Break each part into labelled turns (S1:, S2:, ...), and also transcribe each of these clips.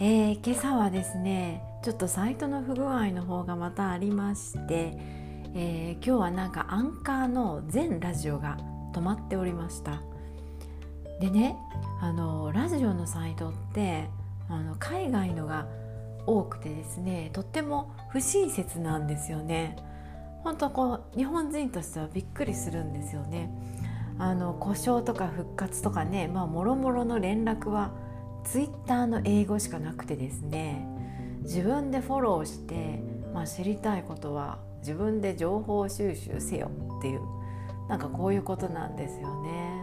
S1: えー、今朝はですねちょっとサイトの不具合の方がまたありまして、えー、今日はなんかアンカーの全ラジオが止まっておりました。でねあのラジオのサイトってあの海外のが多くてですねとっても不親切なんですよね。本当こう日本人としてはびっくりするんですよね。あの故障とか復活とかねまあもろもろの連絡はツイッターの英語しかなくてですね自分でフォローして、まあ、知りたいことは自分で情報収集せよっていうなんかこういうことなんですよね。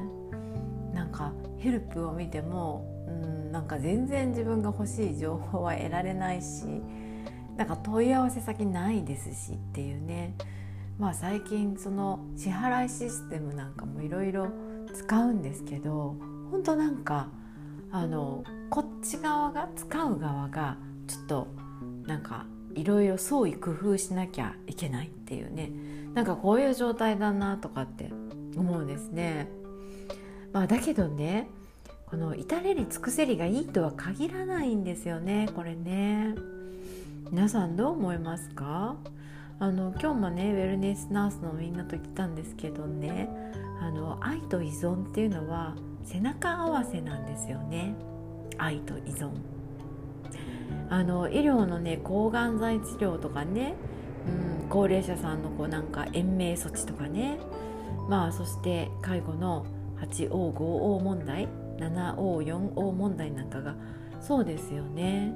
S1: なんかヘルプを見てもうんなんか全然自分が欲しい情報は得られないしなんか問い合わせ先ないですしっていうねまあ最近その支払いシステムなんかもいろいろ使うんですけど本当なんかあのこっち側が使う側がちょっとなんかいろいろ創意工夫しなきゃいけないっていうねなんかこういう状態だなとかって思うんですね。まあ、だけどねこの至れり尽くせりがいいとは限らないんですよねこれね。皆さんどう思いますか？あの今日もねウェルネスナースのみんなと言ったんですけどねあの愛と依存っていうのは背中合わせなんですよね。愛と依存。あの医療のね抗がん剤治療とかね、うん、高齢者さんのこうなんか延命措置とかね。まあそして介護の 8O5O 問題 7O4O 問題なんかがそうですよね。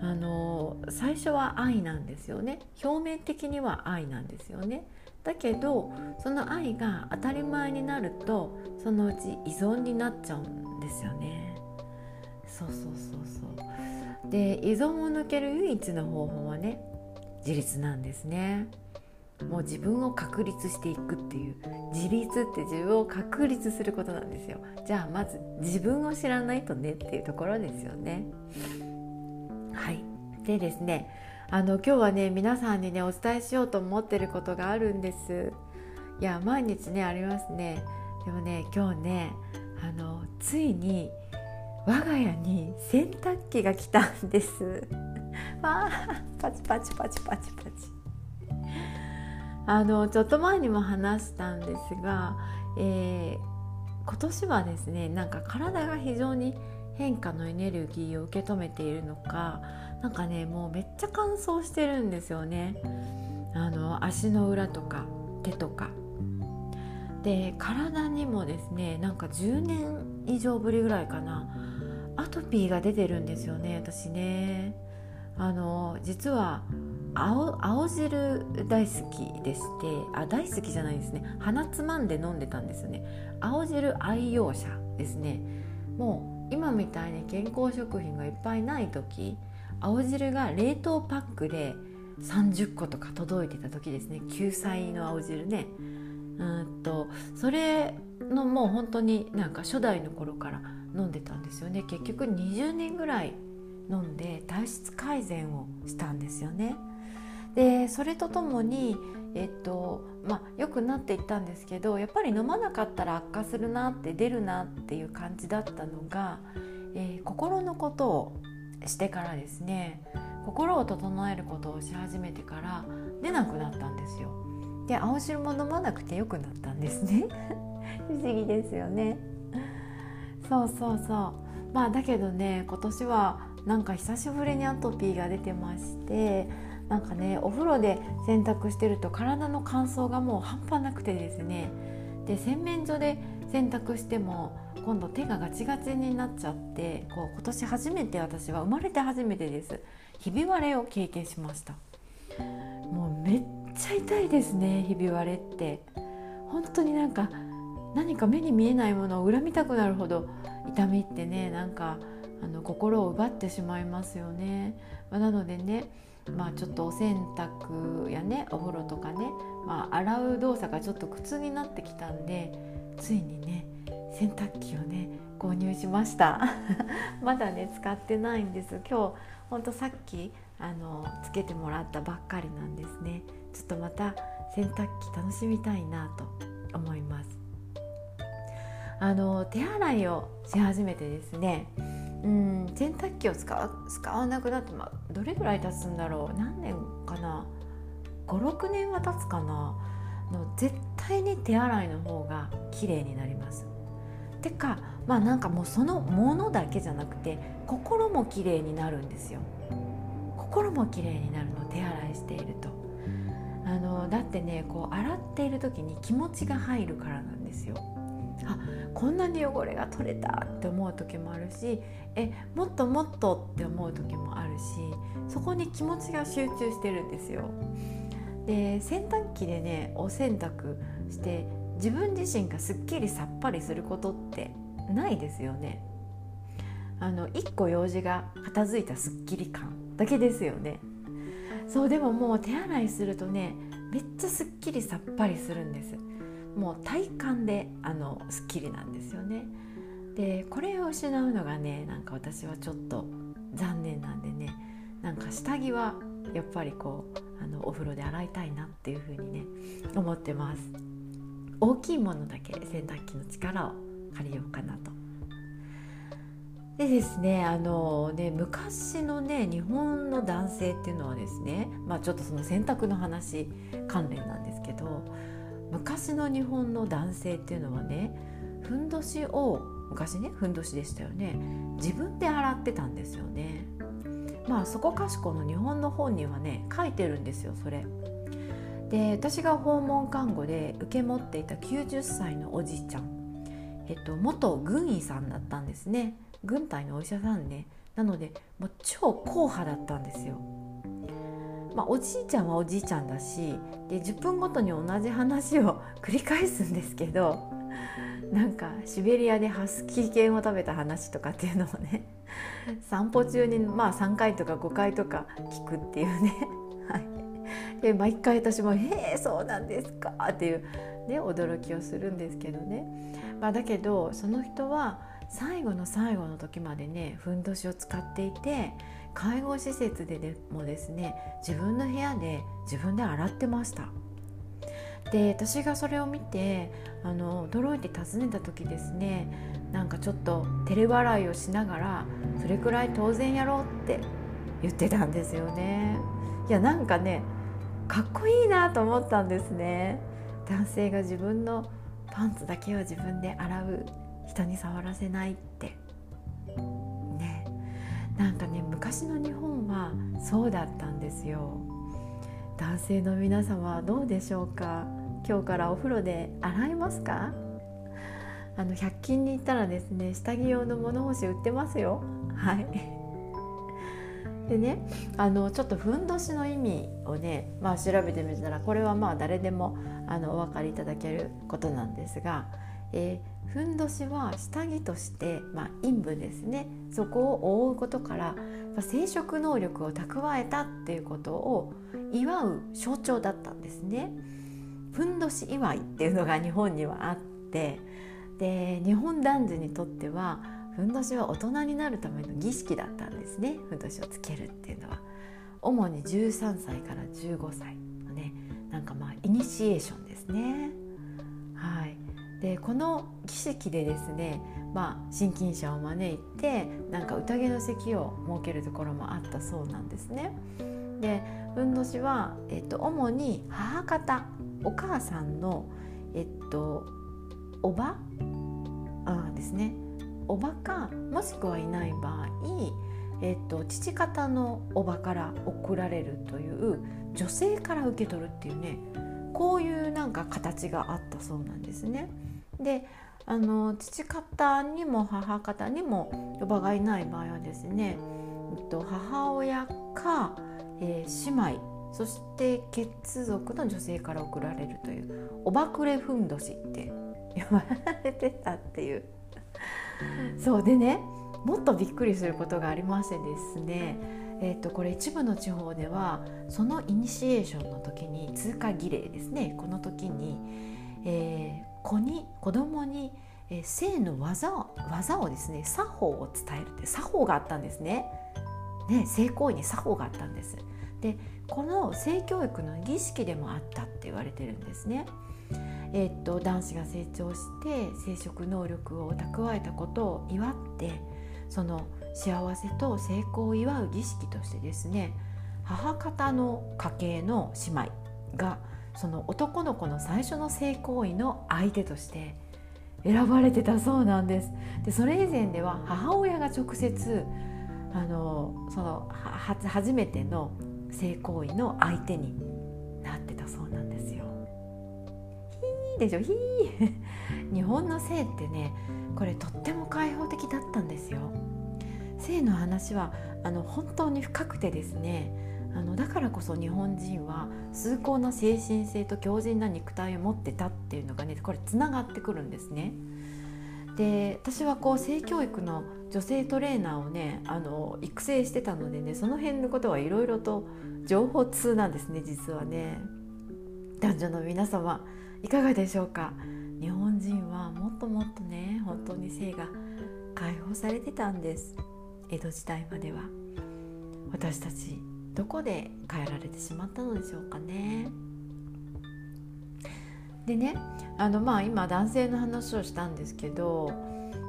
S1: あの最初は愛なんですよね。表面的には愛なんですよね。だけどその愛が当たり前になるとそのうち依存になっちゃうんですよね。そうそうそうそう。で依存を抜ける唯一の方法はね自立なんですね。もう自分を確立していくっていう。自立って自分を確立することなんですよ。じゃあまず自分を知らないとねっていうところですよね。はい。でですねあの今日はね皆さんにねお伝えしようと思ってることがあるんです。いや毎日ねありますね。でもね今日ねあのついに我が家に洗濯機が来たんです。あパチパチパチパチパチ。あのちょっと前にも話したんですが、えー、今年はですねなんか体が非常に変化のエネルギーを受け止めているのかなんかねもうめっちゃ乾燥してるんですよね。あの足の裏とか手とか。で体にもですねなんか10年以上ぶりぐらいかな。アトピーが出てるんですよね私ね。あの実は青青汁大好きでしてあ大好きじゃないですね。鼻つまんで飲んでたんですよね。青汁愛用者ですね。もう今みたいに健康食品がいっぱいない時青汁が冷凍パックで30個とか届いてた時ですね。救済の青汁ね。うんとそれのもう本当になんか初代の頃から飲んでたんですよね。結局20年ぐらい飲んで体質改善をしたんですよね。でそれとともにえっとまあ良くなっていったんですけどやっぱり飲まなかったら悪化するなって出るなっていう感じだったのが、えー、心のことをしてからですね心を整えることをし始めてから出なくなったんですよ。で青汁も飲まなくてよくなったんですね。不思議ですよね。そうそうそう。まあだけどね今年はなんか久しぶりにアトピーが出てましてなんかねお風呂で洗濯してると体の乾燥がもう半端なくてですね。で洗面所で洗濯しても今度手がガチガチになっちゃってこう今年初めて私は生まれて初めてです。ひび割れを経験しました。もうめっちゃ痛いですねひび割れって。本当になんか何か目に見えないものを恨みたくなるほど痛みってねなんかあの心を奪ってしまいますよね。まあ、なのでねまあ、ちょっとお洗濯やねお風呂とかね、まあ、洗う動作がちょっと苦痛になってきたんでついにね洗濯機をね購入しました。まだね使ってないんです。今日ほんとさっきあのつけてもらったばっかりなんですね。ちょっとまた洗濯機楽しみたいなと思います。あの手洗いをし始めてですねうん洗濯機を使わ使わなくなって、まあ、どれぐらい経つんだろう。何年かな？56年は経つかな？の絶対に手洗いの方が綺麗になります。てかまあなんかもうそのものだけじゃなくて心も綺麗になるんですよ。心も綺麗になるの手洗いしていると。あのだってねこう洗っている時に気持ちが入るからなんですよ。あこんなに汚れが取れたって思う時もあるしえもっともっとって思う時もあるしそこに気持ちが集中してるんですよ。で洗濯機でねお洗濯して自分自身がすっきりさっぱりすることってないですよね。あの一個用事が片付いたすっきり感だけですよね。そうでももう手洗いするとねめっちゃすっきりさっぱりするんです。もう体感であのすっきりなんですよね。でこれを失うのがねなんか私はちょっと残念なんでねなんか下着はやっぱりこうあのお風呂で洗いたいなっていう風にね思ってます。大きいものだけ洗濯機の力を借りようかなと。でですねあのね昔のね日本の男性っていうのはですねまあちょっとその洗濯の話関連なんですけど昔の日本の男性っていうのはねふんどしを昔ねふんどしでしたよね。自分で洗ってたんですよね。まあそこかしこの日本の本にはね書いてるんですよそれ。で私が訪問看護で受け持っていた90歳のおじいちゃん、えっと、元軍医さんだったんですね軍隊のお医者さんねなのでもう超硬派だったんですよ。まあ、おじいちゃんはおじいちゃんだしで10分ごとに同じ話を 繰り返すんですけどなんかシベリアでハスキー犬を食べた話とかっていうのをね散歩中にまあ3回とか5回とか聞くっていうね。で毎回私も「へえそうなんですか」っていう、ね、驚きをするんですけどね、まあ、だけどその人は最後の最後の時までねふんどしを使っていて介護施設ででもですね自分の部屋で自分で洗ってました。で私がそれを見てあの驚いて訪ねた時ですねなんかちょっと照れ笑いをしながらそれくらい当然やろうって言ってたんですよね。いやなんかねかっこいいなと思ったんですね。男性が自分のパンツだけは自分で洗う。人に触らせないって。ね。なんかね昔の日本はそうだったんですよ。男性の皆様はどうでしょうか？今日からお風呂で洗いますか？あの100均に行ったらですね下着用の物干し売ってますよ。はい。でねあのちょっとふんどしの意味をね、まあ、調べてみたらこれはまあ誰でもあのお分かりいただけることなんですがえー、ふんどしは下着として、まあ、陰部ですねそこを覆うことから、まあ、生殖能力を蓄えたっていうことを祝う象徴だったんですね。ふんどし祝いっていうのが日本にはあってで日本男児にとってはふんどしは大人になるための儀式だったんですね。ふんどしをつけるっていうのは。主に13歳から15歳のねなんかまあイニシエーションですね。はい。でこの儀式でですね、まあ、親近者を招いてなんか宴の席を設けるところもあったそうなんですね。でふんどしは、えっと、主に母方お母さんの、えっと、おばあですね。おばかもしくはいない場合、えっと、父方のおばから贈られるという女性から受け取るっていうねこういうなんか形があったそうなんですね。であの父方にも母方にもおばがいない場合はですね、えっと、母親か、えー、姉妹そして血族の女性から贈られるというおばくれふんどしって呼ばれてたっていうそうでねもっとびっくりすることがありましてですねえーと、これ一部の地方ではそのイニシエーションの時に通過儀礼ですねこの時に、えー、子に子供に、えー、性の技を技をですね作法を伝えるって作法があったんですね。ね性行為に作法があったんです。でこの性教育の儀式でもあったって言われてるんですね。えー、っと男子が成長して生殖能力を蓄えたことを祝ってその幸せと成功を祝う儀式としてですね母方の家系の姉妹がその男の子の最初の性行為の相手として選ばれてたそうなんです。でそれ以前では母親が直接あのその初めての性行為の相手になってたそうなんです。でしょ？ひ ー日本の性ってねこれとっても開放的だったんですよ。性の話はあの本当に深くてですねあのだからこそ日本人は崇高な精神性と強靭な肉体を持ってたっていうのがねこれつながってくるんですね。で私はこう性教育の女性トレーナーをねあの育成してたのでねその辺のことはいろいろと情報通なんですね実はね。男女の皆様いかがでしょうか？日本人はもっともっとね本当に性が解放されてたんです。江戸時代までは私たちどこで変えられてしまったのでしょうかね。でねあのまあ今男性の話をしたんですけど、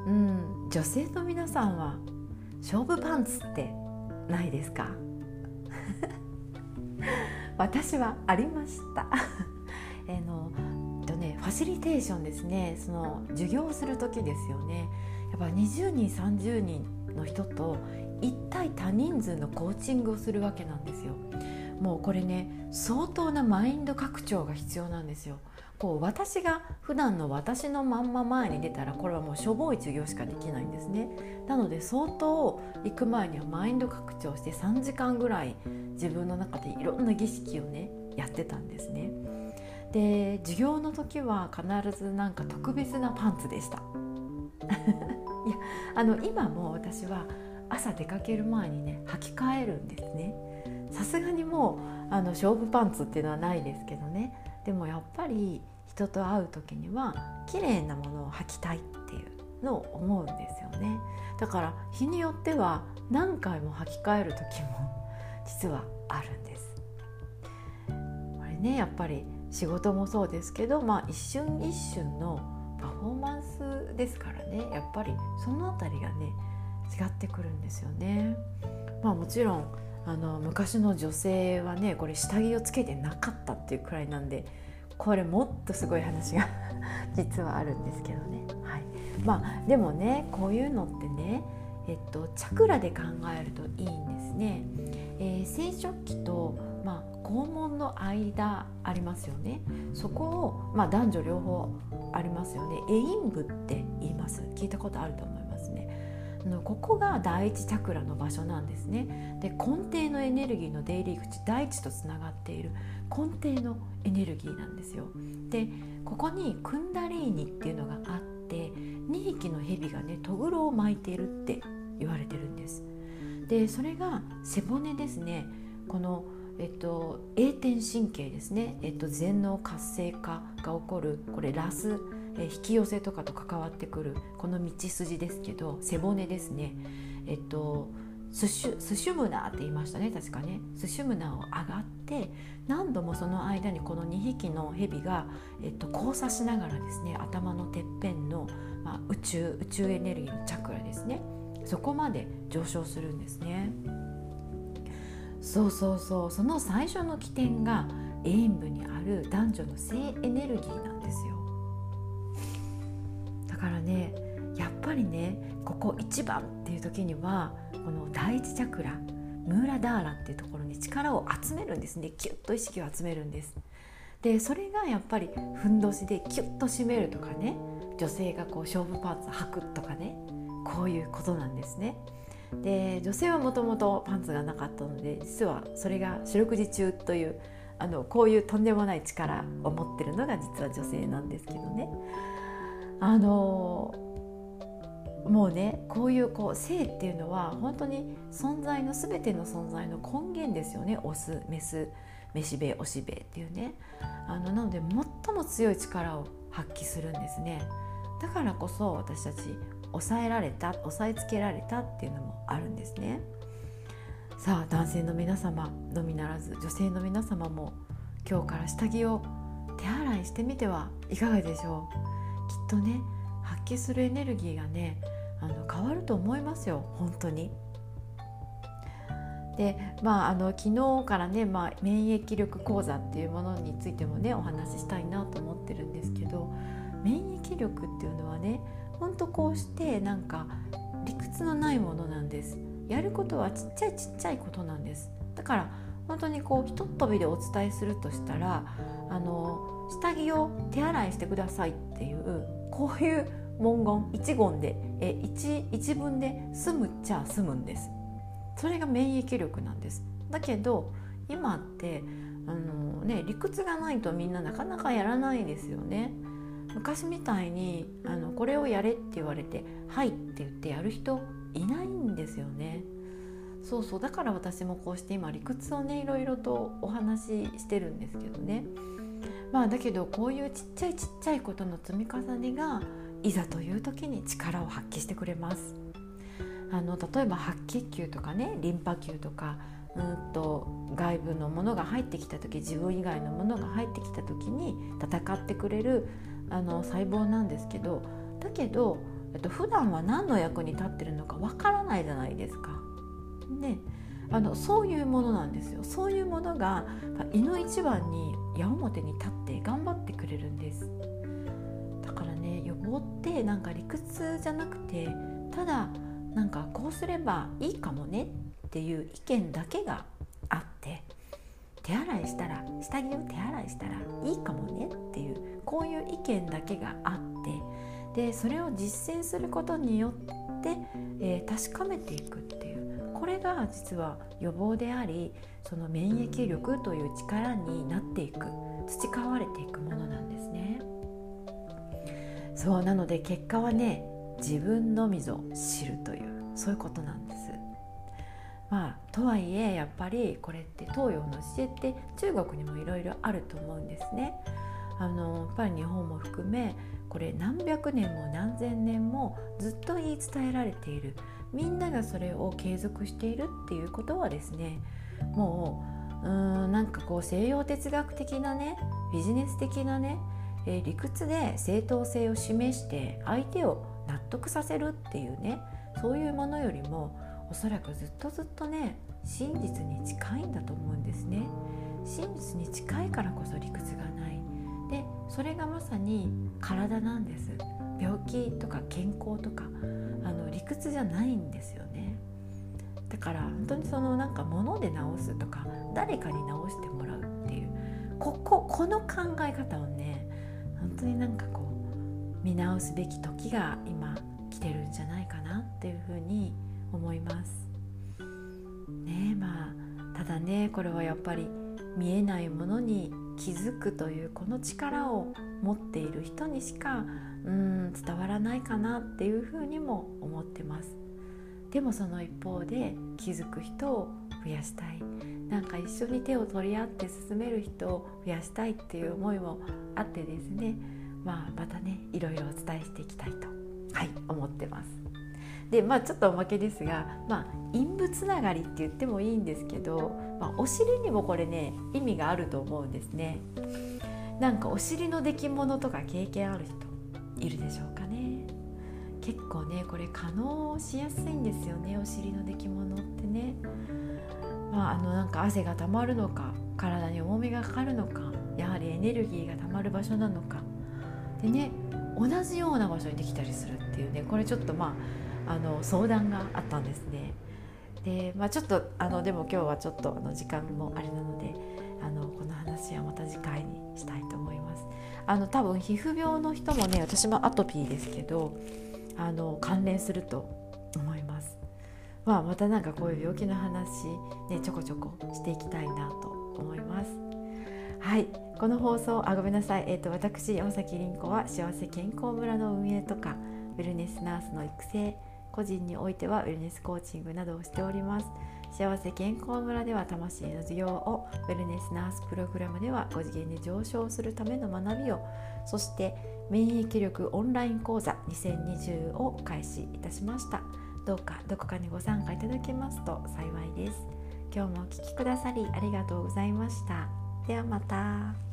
S1: うん、女性の皆さんは勝負パンツってないですか？私はありました えのファシリテーションですねその授業する時ですよねやっぱ20人30人の人と一対多人数のコーチングをするわけなんですよ。もうこれね相当なマインド拡張が必要なんですよ。こう私が普段の私のまんま前に出たらこれはもうしょぼい授業しかできないんですね。なので相当行く前にはマインド拡張して3時間ぐらい自分の中でいろんな儀式をねやってたんですね。で授業の時は必ずなんか特別なパンツでした。いやあの今も私は朝出かける前にね履き替えるんですね。さすがにもうあの勝負パンツっていうのはないですけどね。でもやっぱり人と会う時には綺麗なものを履きたいっていうのを思うんですよね。だから日によっては何回も履き替える時も実はあるんです。これねやっぱり仕事もそうですけど、まあ、一瞬一瞬のパフォーマンスですからねやっぱりその辺りがね違ってくるんですよね。まあ、もちろんあの昔の女性はねこれ下着をつけてなかったっていうくらいなんでこれもっとすごい話が 実はあるんですけどね。はい、まあでもねこういうのってねえっと、チャクラで考えるといいんですね。えー、生殖器と、まあ、肛門の間ありますよね。そこを、まあ、男女両方ありますよね。エイン部って言います。聞いたことあると思いますね。ここが第一チャクラの場所なんですね。で根底のエネルギーの出入り口大地とつながっている。根底のエネルギーなんですよ。でここにクンダリーニっていうのがあって2匹の蛇がねとぐろを巻いているって言われてるんです。でそれが背骨ですね。このえっと、栄転神経ですね、えっと、全脳活性化が起こるこれラス、え引き寄せとかと関わってくるこの道筋ですけど背骨ですね。えっとスシュスシュムナーって言いましたね確かね。スシュムナーを上がって何度もその間にこの2匹の蛇が、えっと、交差しながらですね頭のてっぺんの、まあ、宇宙宇宙エネルギーのチャクラですね。そこまで上昇するんですね。そうそうそう。その最初の起点が陰部にある男女の性エネルギーなんですよ。だからねやっぱりねここ一番っていう時にはこの第一チャクラムーラダーラっていうところに力を集めるんですね。キュッと意識を集めるんです。でそれがやっぱりふんどしでキュッと締めるとかね女性がこう勝負パンツ履くとかねこういうことなんですね。で女性はもともとパンツがなかったので実はそれが四六時中というあのこういうとんでもない力を持ってるのが実は女性なんですけどね。あのもうねこういうこう性っていうのは本当に存在の全ての存在の根源ですよね。オスメスメシベオシベっていうね。あのなので最も強い力を発揮するんですね。だからこそ私たち抑えられた抑えつけられたっていうのもあるんですね。さあ男性の皆様のみならず女性の皆様も今日から下着を手洗いしてみてはいかがでしょう。きっとね発揮するエネルギーがねあの変わると思いますよ。本当に。でまあ、あの昨日からね、まあ、免疫力講座っていうものについてもねお話ししたいなと思ってるんですけど免疫力っていうのはねほんとこうしてなんか理屈のないものなんです。やることはちっちゃいちっちゃいことなんです。だから本当にこうひとっ飛びでお伝えするとしたらあの下着を手洗いしてくださいっていうこういう文言一言でえ一一文で済むっちゃ済むんです。それが免疫力なんです。だけど今ってあの、ね、理屈がないとみんななかなかやらないですよね。昔みたいにあのこれをやれって言われて「はい」って言ってやる人いないんですよね。そうそう。だから私もこうして今理屈をねいろいろとお話ししてるんですけどね。まあだけどこういうちっちゃいちっちゃいことの積み重ねがいざという時に力を発揮してくれます。あの例えば白血球とかねリンパ球とかうんと外部のものが入ってきた時自分以外のものが入ってきた時に戦ってくれるあの細胞なんですけどだけど、えっと普段は何の役に立ってるのかわからないじゃないですか。ねあのそういうものなんですよ。そういうものが胃の一番に矢面に立って頑張ってくれるんです。だからね予防ってなんか理屈じゃなくてただなんかこうすればいいかもねっていう意見だけがあって。手洗いしたら下着を手洗いしたらいいかもねっていうこういう意見だけがあってでそれを実践することによって、えー、確かめていくっていうこれが実は予防でありその免疫力という力になっていく培われていくものなんですね。そうなので結果はね自分のみぞ知るというそういうことなんです。まあ、とはいえやっぱりこれって東洋の教えって中国にもいろいろあると思うんですね。あのやっぱり日本も含めこれ何百年も何千年もずっと言い伝えられているみんながそれを継続しているっていうことはですねもううーんなんかこう西洋哲学的なねビジネス的なね、え、理屈で正当性を示して相手を納得させるっていうねそういうものよりもおそらくずっとずっとね真実に近いんだと思うんですね。真実に近いからこそ理屈がない。でそれがまさに体なんです。病気とか健康とかあの理屈じゃないんですよね。だから本当にそのなんか物で治すとか誰かに治してもらうっていうこここの考え方をね本当になんかこう見直すべき時が今来てるんじゃないかなっていうふうに思います。思います。ねまあただねこれはやっぱり見えないものに気づくというこの力を持っている人にしかうん伝わらないかなっていうふうにも思ってます。でもその一方で気づく人を増やしたい。なんか一緒に手を取り合って進める人を増やしたいっていう思いもあってですね。まあまたねいろいろお伝えしていきたいとはい思ってます。でまあちょっとおまけですが、まあ、陰部つながりって言ってもいいんですけど、まあ、お尻にもこれね意味があると思うんですね。なんかお尻の出来物とか経験ある人いるでしょうかね。結構ねこれ可能しやすいんですよねお尻の出来物ってね。まあ、あのなんか汗がたまるのか体に重みがかかるのかやはりエネルギーがたまる場所なのかでね同じような場所にできたりするっていうねこれちょっとまああの相談があったんですね。でまあ、ちょっとあのでも今日はちょっとあの時間もあれなのであのこの話はまた次回にしたいと思います。あの多分皮膚病の人もね私もアトピーですけどあの関連すると思います。まあ、またなんかこういう病気の話、ね、ちょこちょこしていきたいなと思います。はいこの放送あごめんなさい、えーと、と私山崎凛子は幸せ健康村の運営とかウェルネスナースの育成個人においてはウェルネスコーチングなどをしております。幸せ健康村では魂の授業をウェルネスナースプログラムでは5次元に上昇するための学びをそして免疫力オンライン講座2020を開始いたしました。どうかどこかにご参加いただけますと幸いです。今日もお聴きくださりありがとうございました。ではまた。